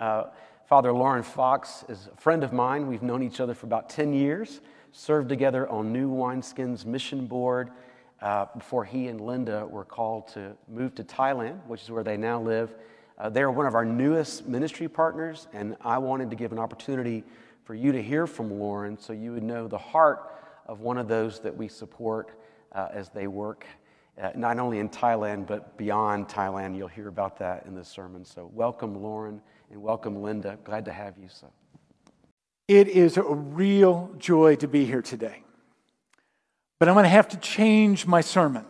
Uh, Father Lauren Fox is a friend of mine. We've known each other for about 10 years, served together on New Wineskins Mission Board uh, before he and Linda were called to move to Thailand, which is where they now live. Uh, they're one of our newest ministry partners, and I wanted to give an opportunity for you to hear from Lauren so you would know the heart of one of those that we support uh, as they work uh, not only in Thailand, but beyond Thailand. You'll hear about that in this sermon. So, welcome, Lauren, and welcome, Linda. Glad to have you. So, it is a real joy to be here today. But I'm going to have to change my sermon.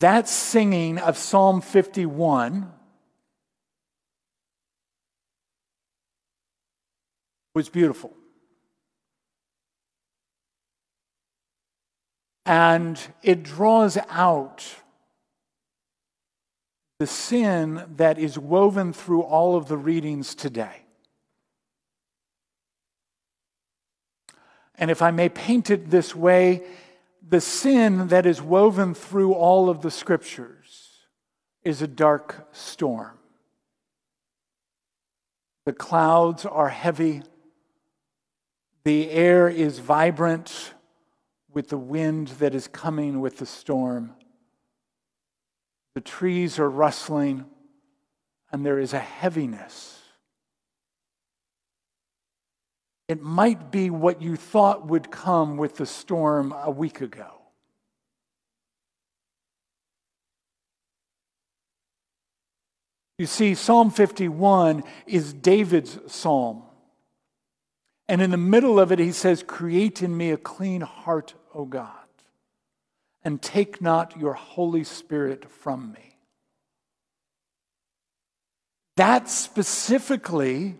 That singing of Psalm 51 was beautiful. And it draws out the sin that is woven through all of the readings today. And if I may paint it this way, the sin that is woven through all of the scriptures is a dark storm. The clouds are heavy, the air is vibrant with the wind that is coming with the storm. The trees are rustling, and there is a heaviness. It might be what you thought would come with the storm a week ago. You see, Psalm 51 is David's psalm. And in the middle of it, he says, Create in me a clean heart, O God, and take not your Holy Spirit from me. That specifically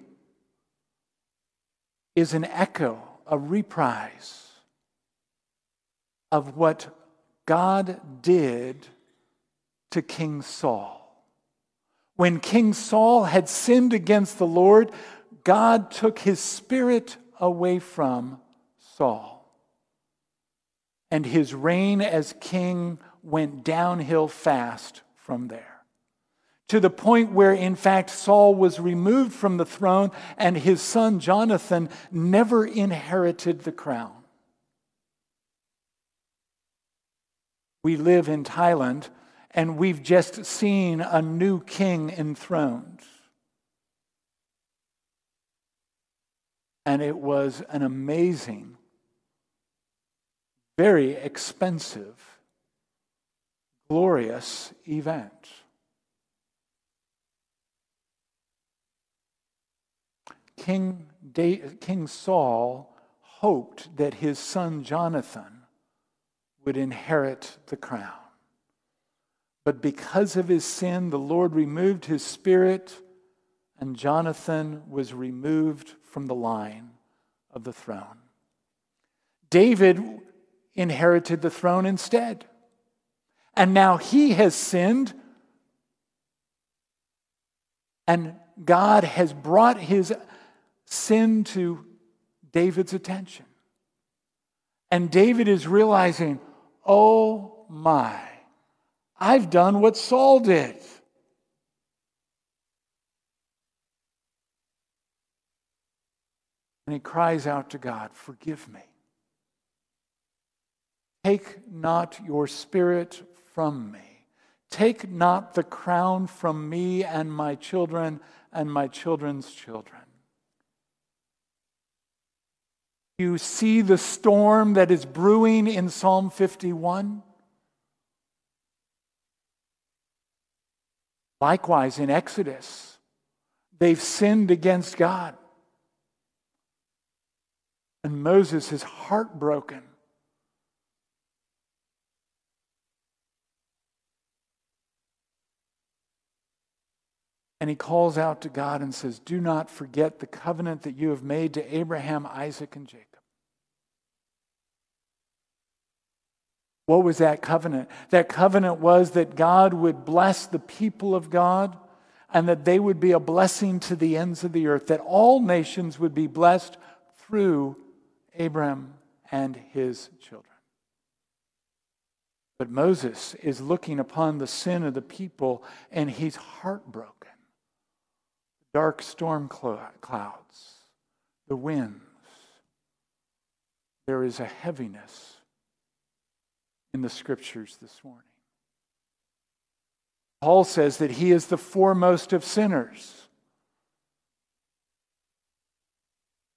is an echo, a reprise of what God did to King Saul. When King Saul had sinned against the Lord, God took his spirit away from Saul. And his reign as king went downhill fast from there to the point where, in fact, Saul was removed from the throne and his son Jonathan never inherited the crown. We live in Thailand and we've just seen a new king enthroned. And it was an amazing, very expensive, glorious event. King, King Saul hoped that his son Jonathan would inherit the crown. But because of his sin, the Lord removed his spirit, and Jonathan was removed from the line of the throne. David inherited the throne instead. And now he has sinned, and God has brought his sin to David's attention. And David is realizing, oh my, I've done what Saul did. And he cries out to God, Forgive me. Take not your spirit from me. Take not the crown from me and my children and my children's children. You see the storm that is brewing in Psalm 51? Likewise, in Exodus, they've sinned against God. And Moses is heartbroken. And he calls out to God and says, Do not forget the covenant that you have made to Abraham, Isaac, and Jacob. What was that covenant? That covenant was that God would bless the people of God and that they would be a blessing to the ends of the earth, that all nations would be blessed through Abraham and his children. But Moses is looking upon the sin of the people and he's heartbroken. Dark storm clouds, the winds. There is a heaviness in the scriptures this morning. Paul says that he is the foremost of sinners.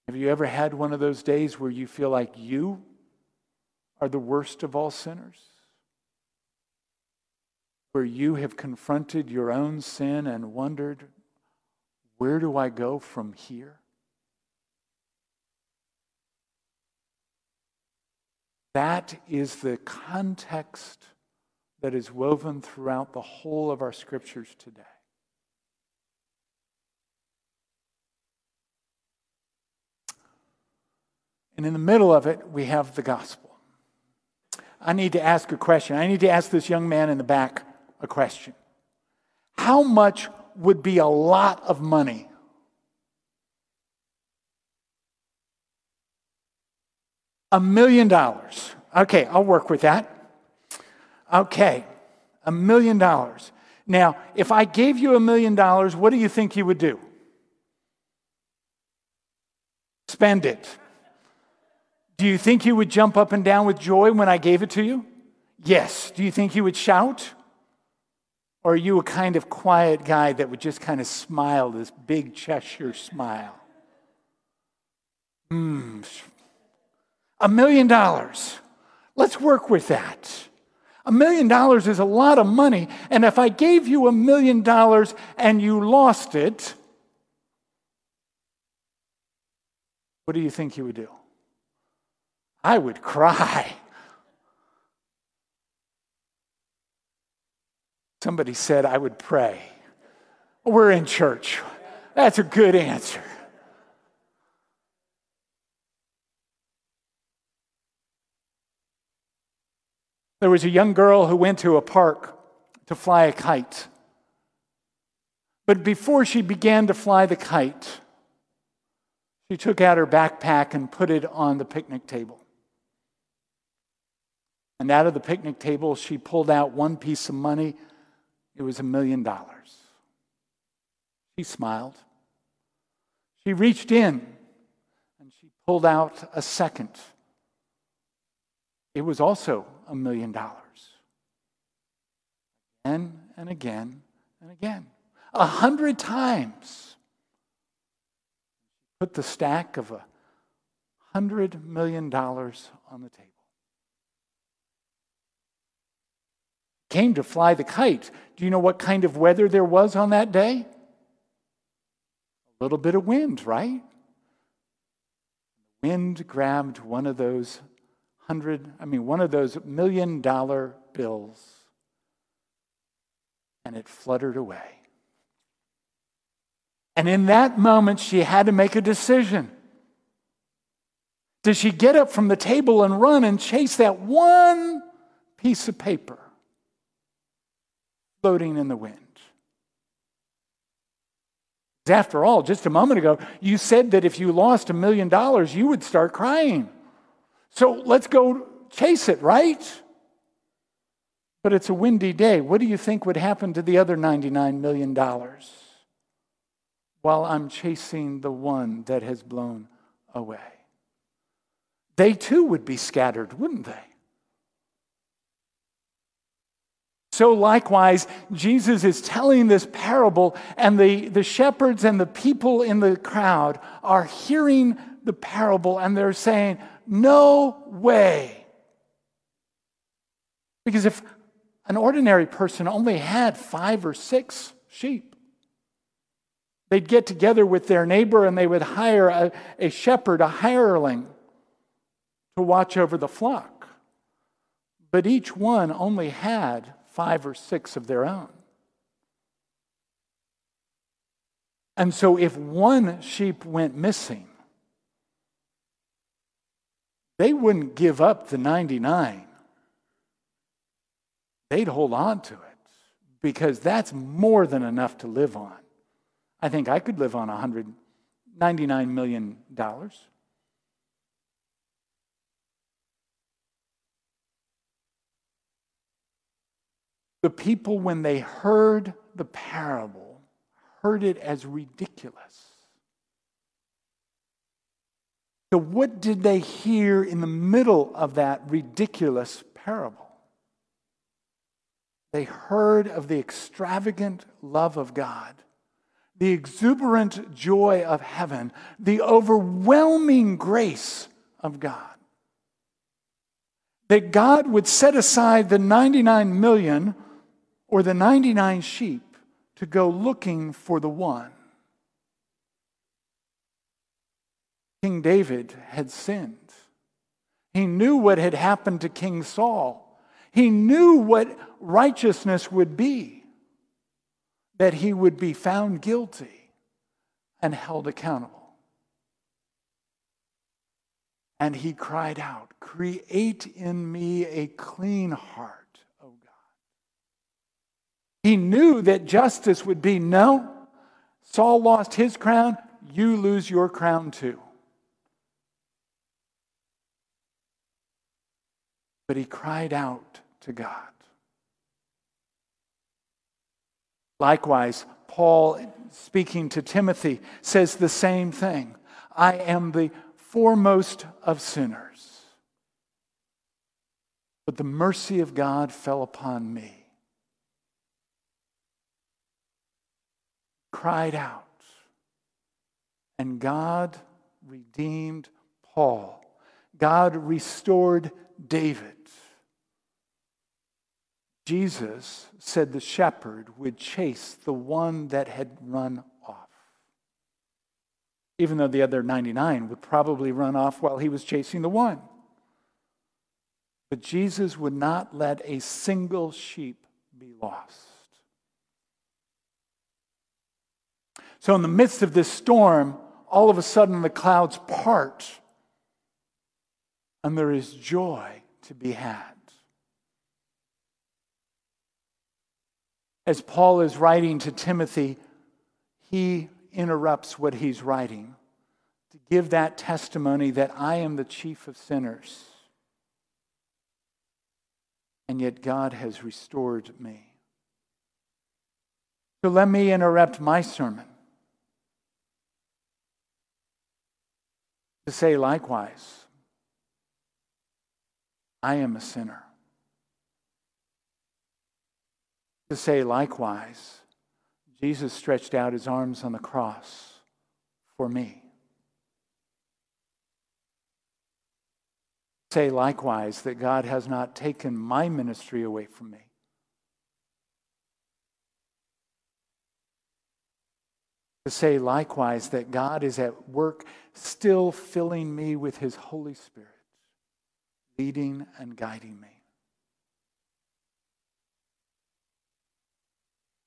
Have you ever had one of those days where you feel like you are the worst of all sinners? Where you have confronted your own sin and wondered, where do I go from here? That is the context that is woven throughout the whole of our scriptures today. And in the middle of it, we have the gospel. I need to ask a question. I need to ask this young man in the back a question. How much would be a lot of money? A million dollars. Okay, I'll work with that. Okay, a million dollars. Now, if I gave you a million dollars, what do you think you would do? Spend it. Do you think you would jump up and down with joy when I gave it to you? Yes. Do you think you would shout? Or are you a kind of quiet guy that would just kind of smile, this big Cheshire smile? Hmm. A million dollars. Let's work with that. A million dollars is a lot of money. And if I gave you a million dollars and you lost it, what do you think you would do? I would cry. Somebody said I would pray. We're in church. That's a good answer. There was a young girl who went to a park to fly a kite. But before she began to fly the kite, she took out her backpack and put it on the picnic table. And out of the picnic table, she pulled out one piece of money. It was a million dollars. She smiled. She reached in and she pulled out a second. It was also a million dollars. Again and again and again. A hundred times. Put the stack of a hundred million dollars on the table. Came to fly the kite. Do you know what kind of weather there was on that day? A little bit of wind, right? Wind grabbed one of those hundred, I mean, one of those million dollar bills, and it fluttered away. And in that moment, she had to make a decision. Does she get up from the table and run and chase that one piece of paper? Floating in the wind. After all, just a moment ago, you said that if you lost a million dollars, you would start crying. So let's go chase it, right? But it's a windy day. What do you think would happen to the other $99 million while I'm chasing the one that has blown away? They too would be scattered, wouldn't they? So, likewise, Jesus is telling this parable, and the, the shepherds and the people in the crowd are hearing the parable and they're saying, No way. Because if an ordinary person only had five or six sheep, they'd get together with their neighbor and they would hire a, a shepherd, a hireling, to watch over the flock. But each one only had five or six of their own. And so, if one sheep went missing, they wouldn't give up the 99. They'd hold on to it because that's more than enough to live on. I think I could live on $199 million. The people, when they heard the parable, heard it as ridiculous. So, what did they hear in the middle of that ridiculous parable? They heard of the extravagant love of God, the exuberant joy of heaven, the overwhelming grace of God. That God would set aside the 99 million or the 99 sheep to go looking for the one. King David had sinned. He knew what had happened to King Saul. He knew what righteousness would be that he would be found guilty and held accountable. And he cried out, Create in me a clean heart. He knew that justice would be no, Saul lost his crown, you lose your crown too. but he cried out to God. Likewise, Paul, speaking to Timothy, says the same thing I am the foremost of sinners, but the mercy of God fell upon me. Cried out, and God redeemed Paul. God restored David. Jesus said the shepherd would chase the one that had run off. Even though the other 99 would probably run off while he was chasing the one. But Jesus would not let a single sheep be lost. So, in the midst of this storm, all of a sudden the clouds part and there is joy to be had. As Paul is writing to Timothy, he interrupts what he's writing to give that testimony that I am the chief of sinners. And yet God has restored me. So let me interrupt my sermon to say likewise, I am a sinner. To say likewise, Jesus stretched out his arms on the cross for me. Say likewise that God has not taken my ministry away from me. To say likewise that God is at work still filling me with his Holy Spirit leading and guiding me.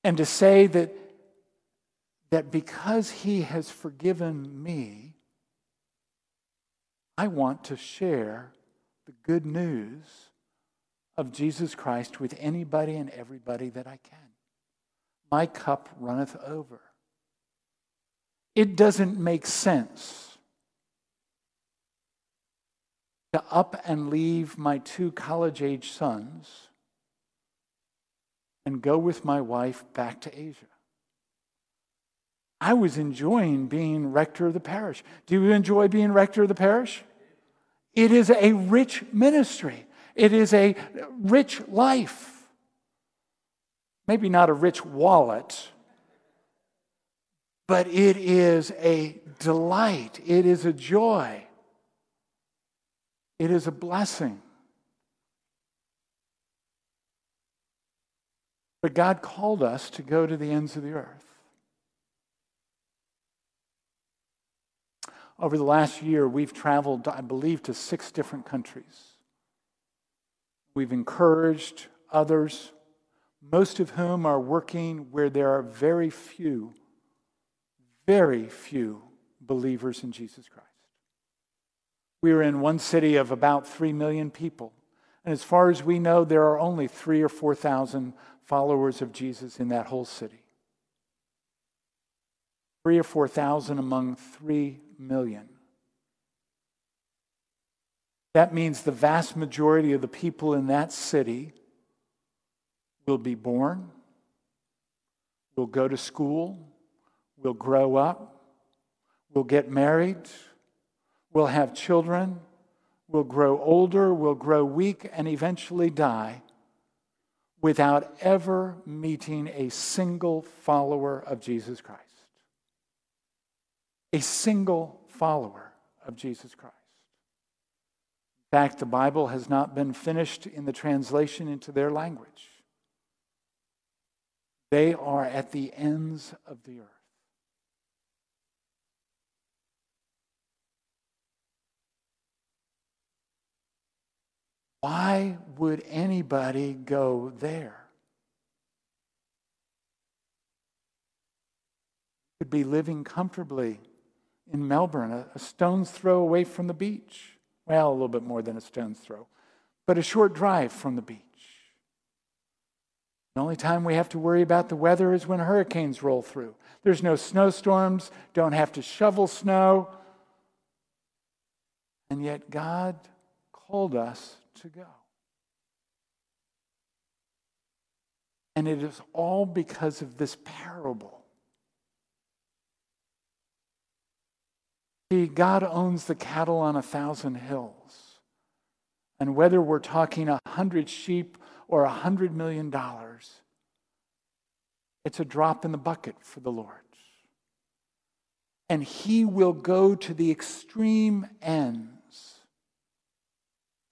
And to say that, that because He has forgiven me, I want to share the good news of Jesus Christ with anybody and everybody that I can. My cup runneth over. It doesn't make sense to up and leave my two college age sons and go with my wife back to Asia. I was enjoying being rector of the parish. Do you enjoy being rector of the parish? It is a rich ministry, it is a rich life. Maybe not a rich wallet, but it is a delight, it is a joy. It is a blessing. But God called us to go to the ends of the earth. Over the last year, we've traveled, I believe, to six different countries. We've encouraged others, most of whom are working where there are very few, very few believers in Jesus Christ. We were in one city of about 3 million people. And as far as we know, there are only three or 4,000 followers of Jesus in that whole city. Three or 4,000 among 3 million. That means the vast majority of the people in that city We'll be born. We'll go to school. We'll grow up. We'll get married. We'll have children. We'll grow older. We'll grow weak and eventually die without ever meeting a single follower of Jesus Christ. A single follower of Jesus Christ. In fact, the Bible has not been finished in the translation into their language. They are at the ends of the earth. Why would anybody go there? Could be living comfortably in Melbourne, a, a stone's throw away from the beach. Well, a little bit more than a stone's throw, but a short drive from the beach. The only time we have to worry about the weather is when hurricanes roll through. There's no snowstorms, don't have to shovel snow. And yet, God called us to go. And it is all because of this parable. See, God owns the cattle on a thousand hills. And whether we're talking a hundred sheep or a hundred million dollars, it's a drop in the bucket for the Lord. And He will go to the extreme ends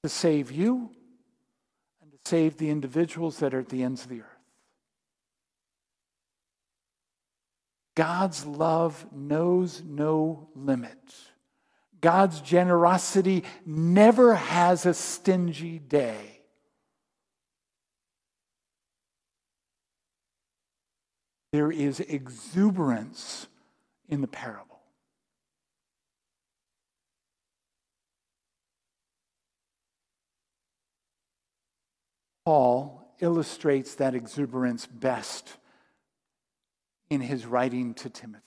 to save you and to save the individuals that are at the ends of the earth. God's love knows no limit. God's generosity never has a stingy day. There is exuberance in the parable. Paul illustrates that exuberance best in his writing to Timothy.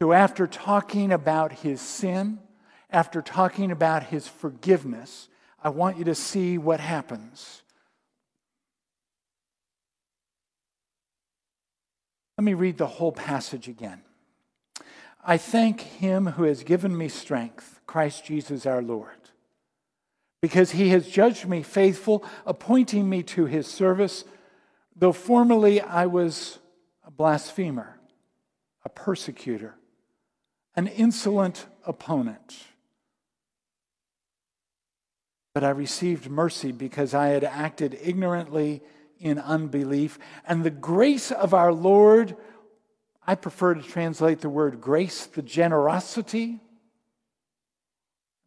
So, after talking about his sin, after talking about his forgiveness, I want you to see what happens. Let me read the whole passage again. I thank him who has given me strength, Christ Jesus our Lord because he has judged me faithful, appointing me to his service, though formerly I was a blasphemer, a persecutor, an insolent opponent. But I received mercy because I had acted ignorantly in unbelief. And the grace of our Lord, I prefer to translate the word grace, the generosity.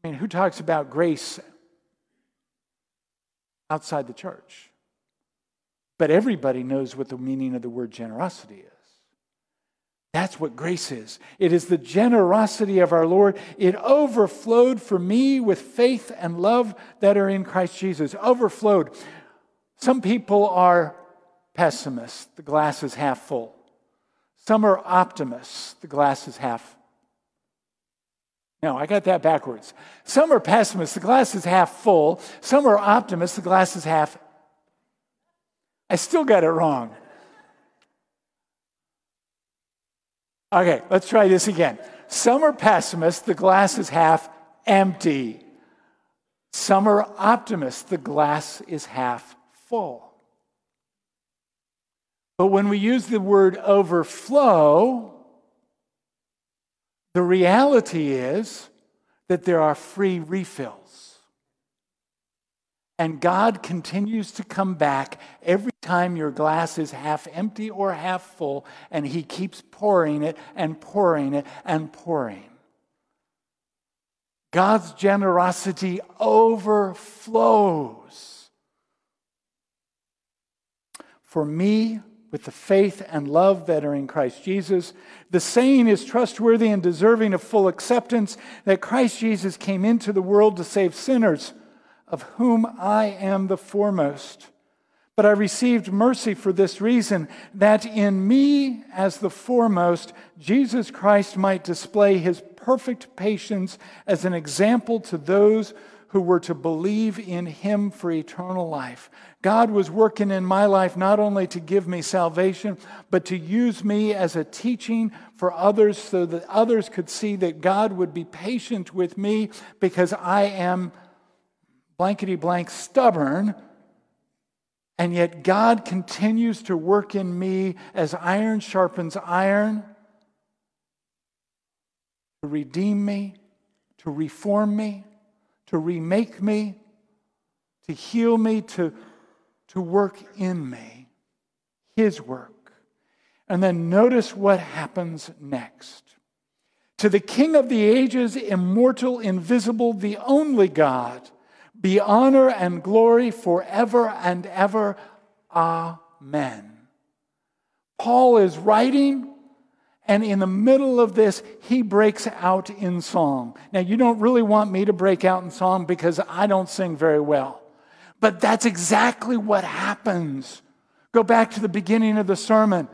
I mean, who talks about grace outside the church. But everybody knows what the meaning of the word generosity is. That's what grace is. It is the generosity of our Lord. It overflowed for me with faith and love that are in Christ Jesus. Overflowed. Some people are pessimists, the glass is half full. Some are optimists, the glass is half no, I got that backwards. Some are pessimists, the glass is half full. Some are optimists, the glass is half. I still got it wrong. Okay, let's try this again. Some are pessimists, the glass is half empty. Some are optimists, the glass is half full. But when we use the word overflow, the reality is that there are free refills. And God continues to come back every time your glass is half empty or half full, and He keeps pouring it and pouring it and pouring. God's generosity overflows. For me, with the faith and love that are in Christ Jesus. The saying is trustworthy and deserving of full acceptance that Christ Jesus came into the world to save sinners, of whom I am the foremost. But I received mercy for this reason, that in me, as the foremost, Jesus Christ might display his perfect patience as an example to those who were to believe in him for eternal life. God was working in my life not only to give me salvation, but to use me as a teaching for others so that others could see that God would be patient with me because I am blankety blank stubborn. And yet God continues to work in me as iron sharpens iron to redeem me, to reform me to remake me, to heal me, to, to work in me. His work. And then notice what happens next. To the King of the ages, immortal, invisible, the only God, be honor and glory forever and ever. Amen. Paul is writing and in the middle of this, he breaks out in song. Now, you don't really want me to break out in song because I don't sing very well. But that's exactly what happens. Go back to the beginning of the sermon,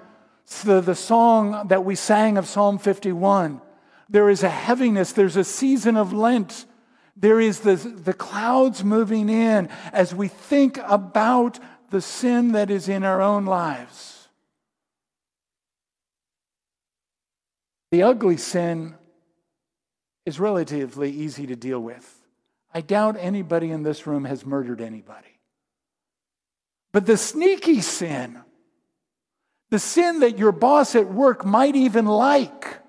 the, the song that we sang of Psalm 51. There is a heaviness, there's a season of Lent. There is the, the clouds moving in as we think about the sin that is in our own lives. The ugly sin is relatively easy to deal with. I doubt anybody in this room has murdered anybody. But the sneaky sin, the sin that your boss at work might even like,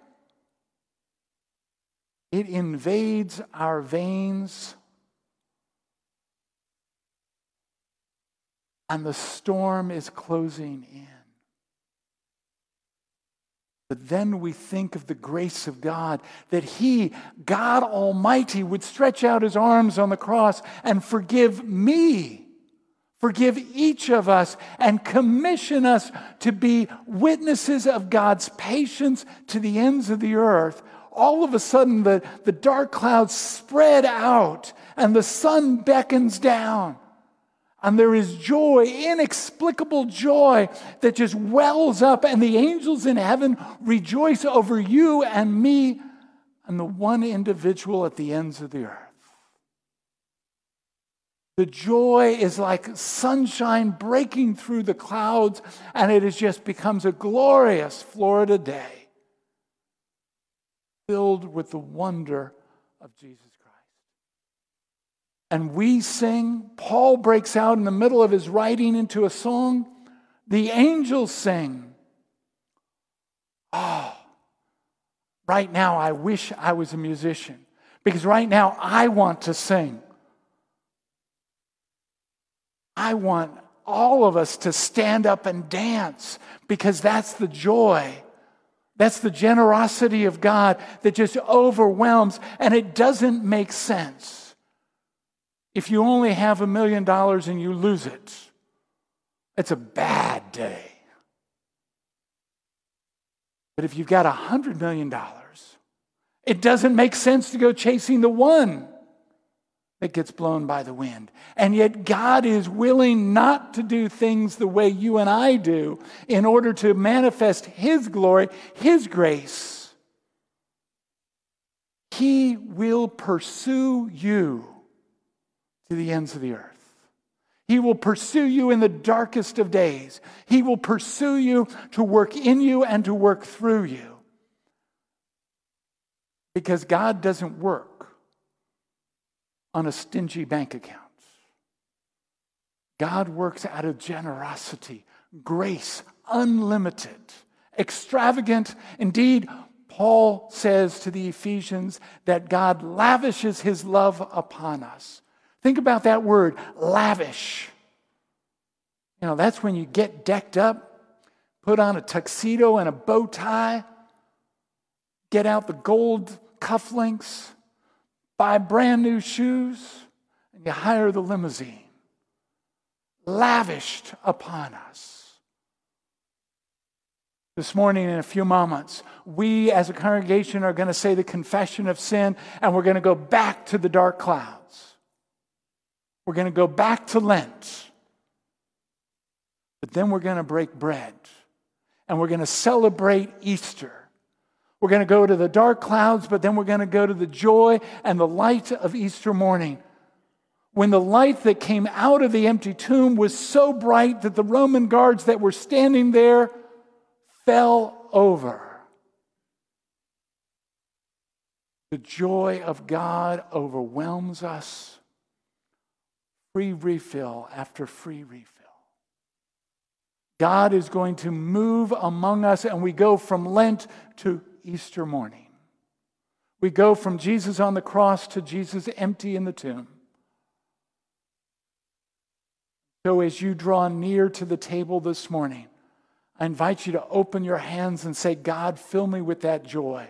it invades our veins. And the storm is closing in. But then we think of the grace of God, that He, God Almighty, would stretch out His arms on the cross and forgive me, forgive each of us, and commission us to be witnesses of God's patience to the ends of the earth. All of a sudden, the, the dark clouds spread out and the sun beckons down. And there is joy, inexplicable joy that just wells up, and the angels in heaven rejoice over you and me and the one individual at the ends of the earth. The joy is like sunshine breaking through the clouds, and it just becomes a glorious Florida day filled with the wonder of Jesus and we sing. Paul breaks out in the middle of his writing into a song. The angels sing. Oh, right now I wish I was a musician because right now I want to sing. I want all of us to stand up and dance because that's the joy. That's the generosity of God that just overwhelms and it doesn't make sense. If you only have a million dollars and you lose it, it's a bad day. But if you've got a hundred million dollars, it doesn't make sense to go chasing the one that gets blown by the wind. And yet, God is willing not to do things the way you and I do in order to manifest His glory, His grace. He will pursue you to the ends of the earth. He will pursue you in the darkest of days. He will pursue you to work in you and to work through you. Because God doesn't work on a stingy bank account. God works out of generosity, grace, unlimited, extravagant. Indeed, Paul says to the Ephesians that God lavishes his love upon us. Think about that word, lavish. You know, that's when you get decked up, put on a tuxedo and a bow tie, get out the gold cufflinks, buy brand new shoes, and you hire the limousine. Lavished upon us. This morning, in a few moments, we as a congregation are going to say the confession of sin and we're going to go back to the dark cloud. We're going to go back to Lent. But then we're going to break bread and we're going to celebrate Easter. We're going to go to the dark clouds, but then we're going to go to the joy and the light of Easter morning when the light that came out of the empty tomb was so bright that the Roman guards that were standing there fell over. The joy of God overwhelms us. Free refill after free refill. God is going to move among us, and we go from Lent to Easter morning. We go from Jesus on the cross to Jesus empty in the tomb. So, as you draw near to the table this morning, I invite you to open your hands and say, God, fill me with that joy.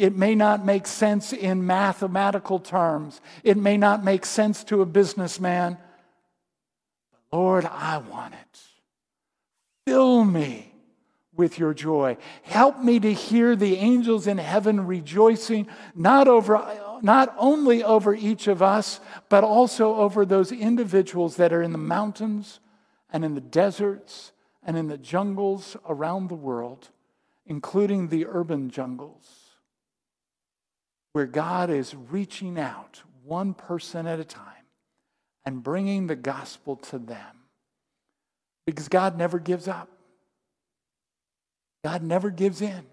It may not make sense in mathematical terms, it may not make sense to a businessman. But Lord, I want it. Fill me with your joy. Help me to hear the angels in heaven rejoicing, not over not only over each of us, but also over those individuals that are in the mountains and in the deserts and in the jungles around the world, including the urban jungles, where God is reaching out one person at a time and bringing the gospel to them. Because God never gives up, God never gives in.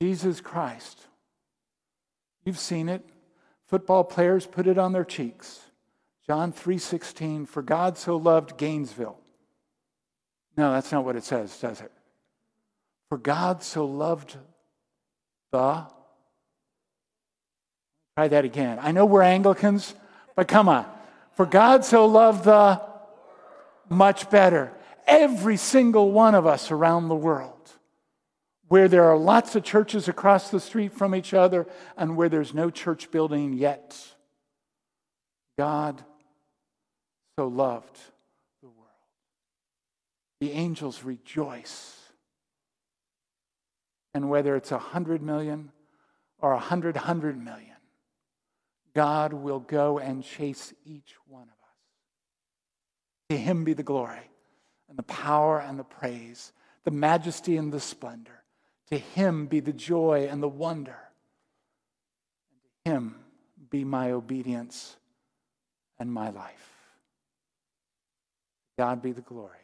Jesus Christ You've seen it. Football players put it on their cheeks. John 3:16 for God so loved Gainesville. No, that's not what it says, does it? For God so loved the Try that again. I know we're Anglicans, but come on. For God so loved the much better. Every single one of us around the world where there are lots of churches across the street from each other and where there's no church building yet. God so loved the world. The angels rejoice. And whether it's a hundred million or a hundred hundred million, God will go and chase each one of us. To him be the glory and the power and the praise, the majesty and the splendor to him be the joy and the wonder. And to him be my obedience and my life. God be the glory.